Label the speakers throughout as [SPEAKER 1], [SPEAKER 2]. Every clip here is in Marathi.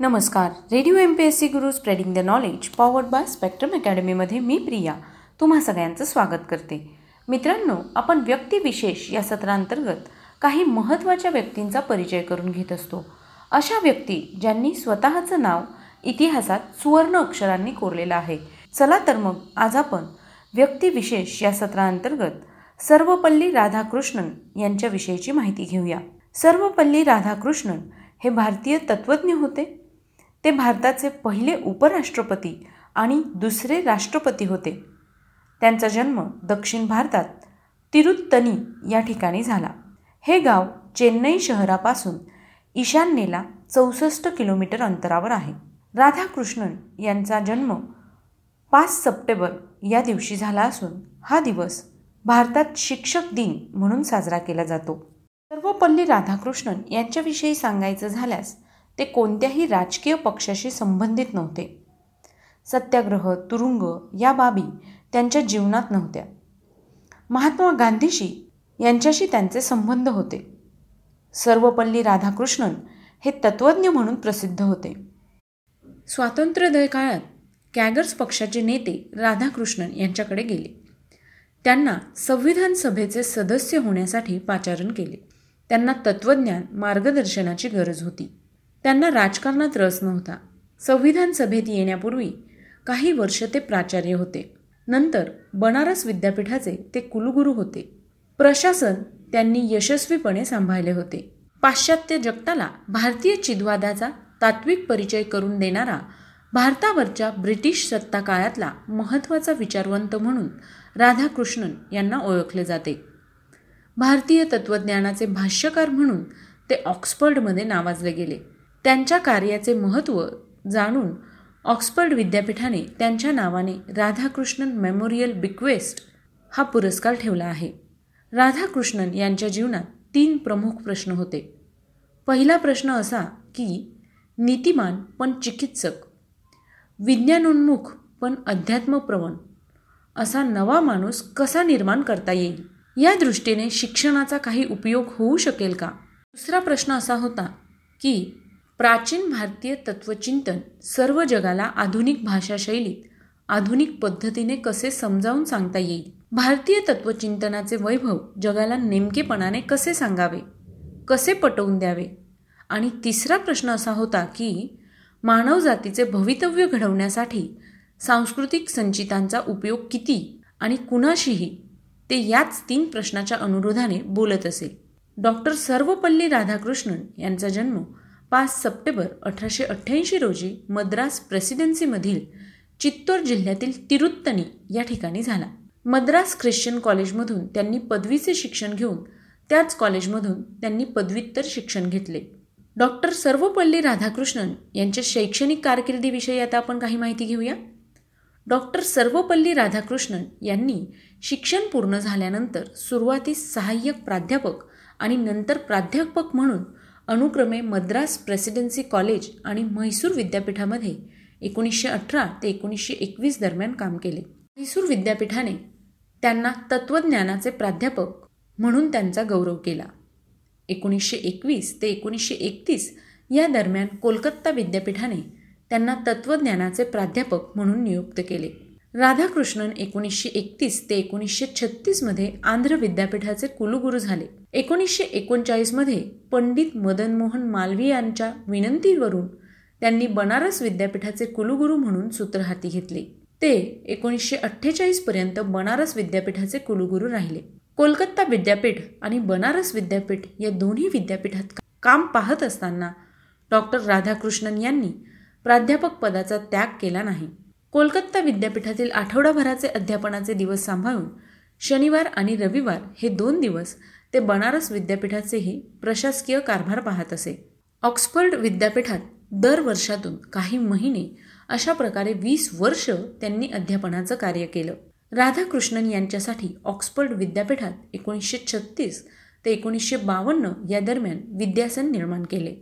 [SPEAKER 1] नमस्कार. Radio M P S C Guru spreading the knowledge powered by Spectrum अकॅडमीमध्ये मी प्रिया. तुम्हा सगळ्यांचं स्वागत करते. मित्रांनो आपण व्यक्तिविशेष या सत्रांतर्गत काही महत्त्वाच्या व्यक्तींचा परिचय करून घेत असतो. अशा व्यक्ती ज्यांनी स्वतःचं नाव इतिहासात सुवर्ण अक्षरांनी कोरलेलं आहे. चला तर मग आज आपण व्यक्तिविशेष या सत्रांतर्गत सर्वपल्ली राधाकृष्णन यांच्याविषयीची माहिती घेऊया. सर्वपल्ली राधाकृष्णन हे भारतीय तत्त्वज्ञ होते. ते भारताचे पहिले उपराष्ट्रपती आणि दुसरे राष्ट्रपती होते. त्यांचा जन्म दक्षिण भारतात तिरुत्तनी या ठिकाणी झाला. हे गाव चेन्नई शहरापासून ईशान्येला चौसष्ट किलोमीटर अंतरावर आहे. राधाकृष्णन यांचा जन्म पाच सप्टेंबर या दिवशी झाला असून हा दिवस भारतात शिक्षक दिन म्हणून साजरा केला जातो. सर्वपल्ली राधाकृष्णन यांच्याविषयी सांगायचं झाल्यास ते कोणत्याही राजकीय पक्षाशी संबंधित नव्हते. सत्याग्रह तुरुंग या बाबी त्यांच्या जीवनात नव्हत्या. महात्मा गांधीशी यांच्याशी त्यांचे संबंध होते. सर्वपल्ली राधाकृष्णन हे तत्त्वज्ञ म्हणून प्रसिद्ध होते. स्वातंत्र्योदय काळात कॅगर्स पक्षाचे नेते राधाकृष्णन यांच्याकडे गेले. त्यांना संविधान सभेचे सदस्य होण्यासाठी पाचारण केले. त्यांना तत्त्वज्ञान मार्गदर्शनाची गरज होती. त्यांना राजकारणात रस नव्हता. संविधान सभेत येण्यापूर्वी काही वर्ष ते प्राचार्य होते. नंतर बनारस विद्यापीठाचे ते कुलगुरू होते. प्रशासन त्यांनी यशस्वीपणे सांभाळले होते. पाश्चात्य जगताला भारतीय चिदवादाचा तात्विक परिचय करून देणारा भारतावरच्या ब्रिटिश सत्ता काळातला महत्त्वाचा विचारवंत म्हणून राधाकृष्णन यांना ओळखले जाते. भारतीय तत्त्वज्ञानाचे भाष्यकार म्हणून ते ऑक्सफर्डमध्ये नावाजले गेले. त्यांच्या कार्याचे महत्त्व जाणून ऑक्सफर्ड विद्यापीठाने त्यांच्या नावाने राधाकृष्णन मेमोरियल बिक्वेस्ट हा पुरस्कार ठेवला आहे. राधाकृष्णन यांच्या जीवनात तीन प्रमुख प्रश्न होते. पहिला प्रश्न असा की नीतिमान पण चिकित्सक विज्ञानोन्मुख पण अध्यात्मप्रवण असा नवा माणूस कसा निर्माण करता येईल? या दृष्टीने शिक्षणाचा काही उपयोग होऊ शकेल का? दुसरा प्रश्न असा होता की प्राचीन भारतीय तत्त्वचिंतन सर्व जगाला आधुनिक भाषाशैलीत आधुनिक पद्धतीने कसे समजावून सांगता येईल? भारतीय तत्वचिंतनाचे वैभव जगाला नेमकेपणाने कसे सांगावे? कसे पटवून द्यावे? आणि तिसरा प्रश्न असा होता की मानवजातीचे भवितव्य घडवण्यासाठी सांस्कृतिक संचितांचा उपयोग किती आणि कुणाशीही? ते याच तीन प्रश्नाच्या अनुरोधाने बोलत असे. डॉक्टर सर्वपल्ली राधाकृष्णन यांचा जन्म पाच सप्टेंबर अठराशे अठ्ठ्याऐंशी रोजी मद्रास प्रेसिडेन्सीमधील चित्तोर जिल्ह्यातील तिरुत्तनी या ठिकाणी झाला. मद्रास ख्रिश्चन कॉलेजमधून त्यांनी पदवीचे शिक्षण घेऊन त्याच कॉलेजमधून त्यांनी पदव्युत्तर शिक्षण घेतले. डॉक्टर सर्वपल्ली राधाकृष्णन यांच्या शैक्षणिक कारकिर्दीविषयी आता आपण काही माहिती घेऊया? डॉक्टर सर्वपल्ली राधाकृष्णन यांनी शिक्षण पूर्ण झाल्यानंतर सुरुवातीस सहाय्यक प्राध्यापक आणि नंतर प्राध्यापक म्हणून अनुक्रमे मद्रास प्रेसिडेन्सी कॉलेज आणि म्हैसूर विद्यापीठामध्ये एकोणीसशे अठरा ते एकोणीसशे एकवीस दरम्यान काम केले. म्हैसूर विद्यापीठाने त्यांना तत्त्वज्ञानाचे प्राध्यापक म्हणून त्यांचा गौरव केला. एकोणीसशे एकवीस ते एकोणीसशे एकतीस या दरम्यान कोलकाता विद्यापीठाने त्यांना तत्त्वज्ञानाचे प्राध्यापक म्हणून नियुक्त केले. राधाकृष्णन एकोणीसशे एकतीस ते एकोणीसशे छत्तीसमध्ये आंध्र विद्यापीठाचे कुलगुरू झाले. एकोणीसशे एकोणचाळीसमध्ये पंडित मदन मोहन मालवी यांच्या विनंतीवरून त्यांनी बनारस विद्यापीठाचे कुलगुरू म्हणून सूत्र हाती घेतले. ते एकोणीसशे अठ्ठेचाळीसपर्यंत बनारस विद्यापीठाचे कुलगुरू राहिले. कोलकाता विद्यापीठ आणि बनारस विद्यापीठ या दोन्ही विद्यापीठात काम पाहत असताना डॉक्टर राधाकृष्णन यांनी प्राध्यापक पदाचा त्याग केला नाही. कोलकाता विद्यापीठातील आठवडाभराचे अध्यापनाचे दिवस सांभाळून शनिवार आणि रविवार हे दोन दिवस ते बनारस विद्यापीठाचेही प्रशासकीय कारभार पाहत असे. ऑक्सफर्ड विद्यापीठात दर वर्षातून काही महिने अशा प्रकारे वीस वर्ष त्यांनी अध्यापनाचं कार्य केलं. राधाकृष्णन यांच्यासाठी ऑक्सफर्ड विद्यापीठात एकोणीसशे छत्तीस ते एकोणीसशे बावन्न या दरम्यान विद्यासन निर्माण केले.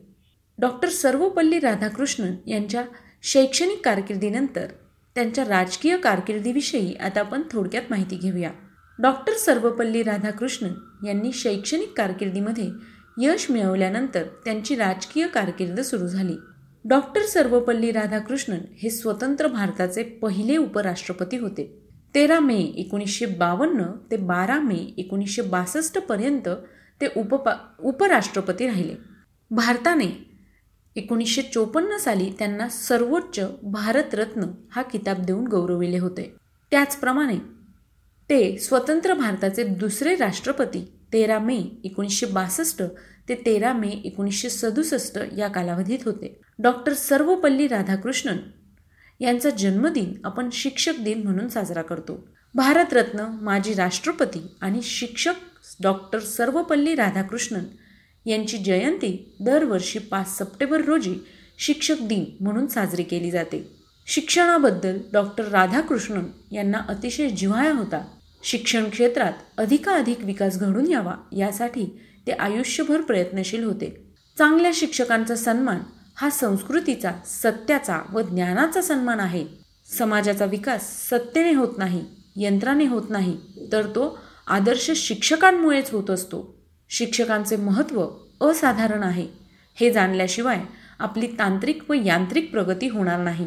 [SPEAKER 1] डॉक्टर सर्वपल्ली राधाकृष्णन यांच्या शैक्षणिक कारकिर्दीनंतर त्यांच्या राजकीय कारकिर्दीविषयी आता आपण थोडक्यात माहिती घेऊया. डॉक्टर सर्वपल्ली राधाकृष्णन यांनी शैक्षणिक कारकिर्दीमध्ये यश मिळवल्यानंतर त्यांची राजकीय कारकीर्द सुरू झाली. डॉक्टर सर्वपल्ली राधाकृष्णन हे स्वतंत्र भारताचे पहिले उपराष्ट्रपती होते. तेरा मे एकोणीसशे बावन्न ते बारा मे एकोणीसशे बासष्टपर्यंत ते उपपा उपराष्ट्रपती राहिले. भारताने एकोणीसशे चोपन्न साली त्यांना सर्वोच्च भारतरत्न हा किताब देऊन गौरविले होते. त्याचप्रमाणे ते स्वतंत्र भारताचे दुसरे राष्ट्रपती तेरा मे एकोणीसशे बासष्ट ते तेरा मे एकोणीसशे सदुसष्ट या कालावधीत होते. डॉक्टर सर्वपल्ली राधाकृष्णन यांचा जन्मदिन आपण शिक्षक दिन म्हणून साजरा करतो. भारतरत्न माजी राष्ट्रपती आणि शिक्षक डॉक्टर सर्वपल्ली राधाकृष्णन यांची जयंती दरवर्षी पाच सप्टेंबर रोजी शिक्षक दिन म्हणून साजरी केली जाते. शिक्षणाबद्दल डॉक्टर राधाकृष्णन यांना अतिशय जिव्हाळा होता. शिक्षण क्षेत्रात अधिकाधिक विकास घडून यावा यासाठी ते आयुष्यभर प्रयत्नशील होते. चांगल्या शिक्षकांचा सन्मान हा संस्कृतीचा सत्याचा व ज्ञानाचा सन्मान आहे. समाजाचा विकास सत्तेने होत नाही यंत्राने होत नाही तर तो आदर्श शिक्षकांमुळेच होत असतो. शिक्षकांचे महत्त्व असाधारण आहे. हे जाणल्याशिवाय आपली तांत्रिक व यांत्रिक प्रगती होणार नाही.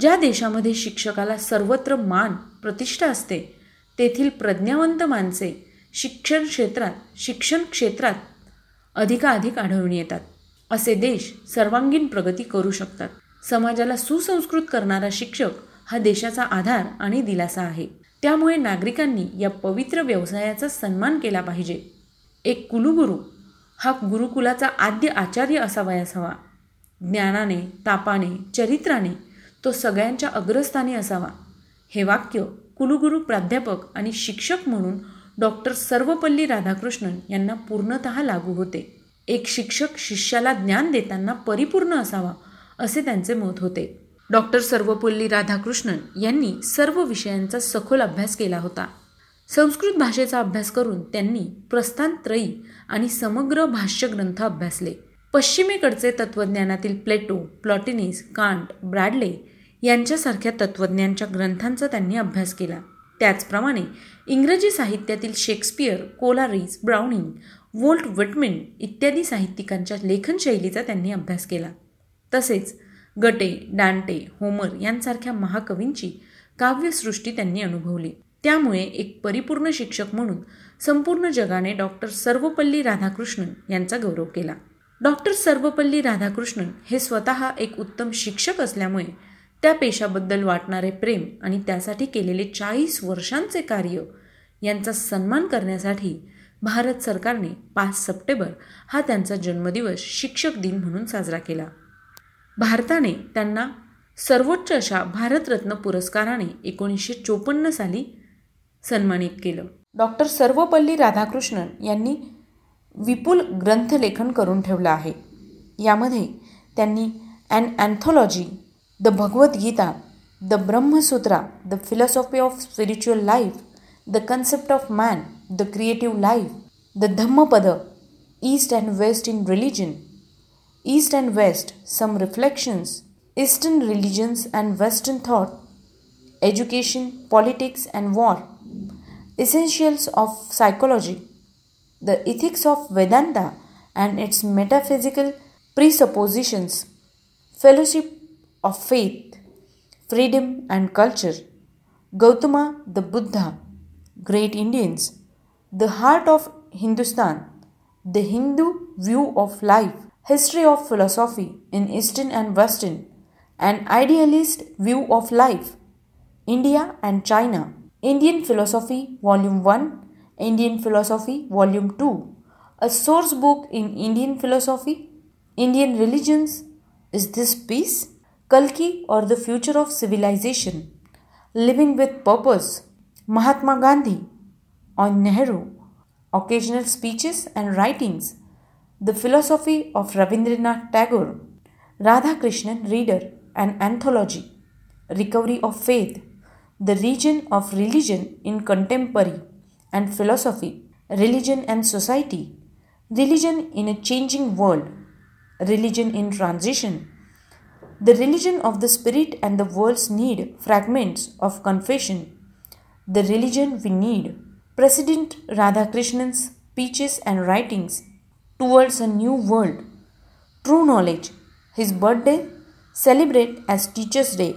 [SPEAKER 1] ज्या देशामध्ये शिक्षकाला सर्वत्र मान प्रतिष्ठा असते तेथील प्रज्ञावंत माणसे शिक्षण क्षेत्रात शिक्षण क्षेत्रात अधिकाधिक आढळून येतात. असे देश सर्वांगीण प्रगती करू शकतात. समाजाला सुसंस्कृत करणारा शिक्षक हा देशाचा आधार आणि दिलासा आहे. त्यामुळे नागरिकांनी या पवित्र व्यवसायाचा सन्मान केला पाहिजे. एक कुलुगुरू हा गुरुकुलाचा आद्य आचार्य असावयास हवा ज्ञानाने तापाने चरित्राने तो सगळ्यांच्या अग्रस्थानी असावा. हे वाक्य कुलुगुरू प्राध्यापक आणि शिक्षक म्हणून डॉक्टर सर्वपल्ली राधाकृष्णन यांना पूर्णत लागू होते. एक शिक्षक शिष्याला ज्ञान देताना परिपूर्ण असावा असे त्यांचे मत होते. डॉक्टर सर्वपल्ली राधाकृष्णन यांनी सर्व विषयांचा सखोल अभ्यास केला होता. संस्कृत भाषेचा अभ्यास करून त्यांनी प्रस्थानत्रयी आणि समग्र भाष्य ग्रंथ अभ्यासले. पश्चिमेकडचे तत्त्वज्ञानातील प्लेटो प्लॉटिनिस कांट ब्रॅडले यांच्यासारख्या तत्त्वज्ञांच्या ग्रंथांचा त्यांनी अभ्यास केला. त्याचप्रमाणे इंग्रजी साहित्यातील Shakespeare Coleridge Browning Walt Whitman इत्यादी साहित्यिकांच्या लेखनशैलीचा त्यांनी अभ्यास केला. तसेच गटे डांटे होमर यांसारख्या महाकवींची काव्यसृष्टी त्यांनी अनुभवली. त्यामुळे एक परिपूर्ण शिक्षक म्हणून संपूर्ण जगाने डॉक्टर सर्वपल्ली राधाकृष्णन यांचा गौरव केला. डॉक्टर सर्वपल्ली राधाकृष्णन हे स्वतः एक उत्तम शिक्षक असल्यामुळे त्या पेशाबद्दल वाटणारे प्रेम आणि त्यासाठी केलेले चाळीस वर्षांचे कार्य यांचा सन्मान करण्यासाठी भारत सरकारने पाच सप्टेंबर हा त्यांचा जन्मदिवस शिक्षक दिन म्हणून साजरा केला. भारताने त्यांना सर्वोच्च अशा भारतरत्न पुरस्काराने एकोणीसशे चोपन्न साली सन्मानित केलं. डॉक्टर सर्वपल्ली राधाकृष्णन यांनी विपुल ग्रंथलेखन करून ठेवलं आहे. यामध्ये त्यांनी an anthology the Bhagavadgita the Brahmasutra the philosophy of spiritual life the concept of man the creative life the Dhammapada east and west in religion east and west some reflections eastern religions and western thought education politics and war essentials of psychology, the ethics of Vedanta and its metaphysical presuppositions, fellowship of faith, freedom, and culture, Gautama the Buddha, great Indians, the heart of Hindustan, the Hindu view of life, history of philosophy in Eastern and Western, an idealist view of life, India and China, Indian Philosophy Volume 1, Indian Philosophy Volume 2, a source book in Indian philosophy, Indian religions. Is this peace? Kalki or the Future of Civilization, Living with Purpose, Mahatma Gandhi, on Nehru, occasional speeches and writings, The Philosophy of Rabindranath Tagore, Radha Krishnan Reader, an anthology, Recovery of Faith, The Region of Religion in Contemporary and Philosophy, Religion and Society, Religion in a Changing World, Religion in Transition, the religion of the spirit and the world's need fragments of confession. The religion we need. President Radhakrishnan's speeches and writings towards a new world. True knowledge. His birthday celebrate as teachers day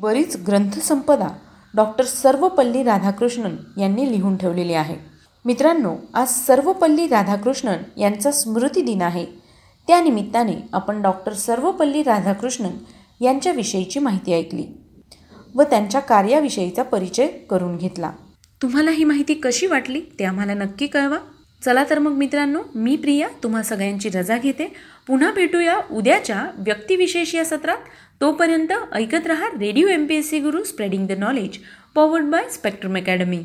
[SPEAKER 1] बरीच ग्रंथसंपदा डॉक्टर सर्वपल्ली राधाकृष्णन यांनी लिहून ठेवलेली आहे. मित्रांनो आज सर्वपल्ली राधाकृष्णन यांचा स्मृती दिन आहे. त्यानिमित्ताने आपण डॉक्टर सर्वपल्ली राधाकृष्णन यांच्याविषयीची माहिती ऐकली व त्यांच्या कार्याविषयीचा परिचय करून घेतला. तुम्हाला ही माहिती कशी वाटली ते आम्हाला नक्की कळवा. चला तर मग मित्रांनो मी प्रिया तुम्हा सगळ्यांची रजा घेते. पुन्हा भेटूया उद्याच्या व्यक्तिविशेष या सत्रात. तोपर्यंत ऐकत रहा radio M P S C Guru spreading the knowledge powered by spectrum academy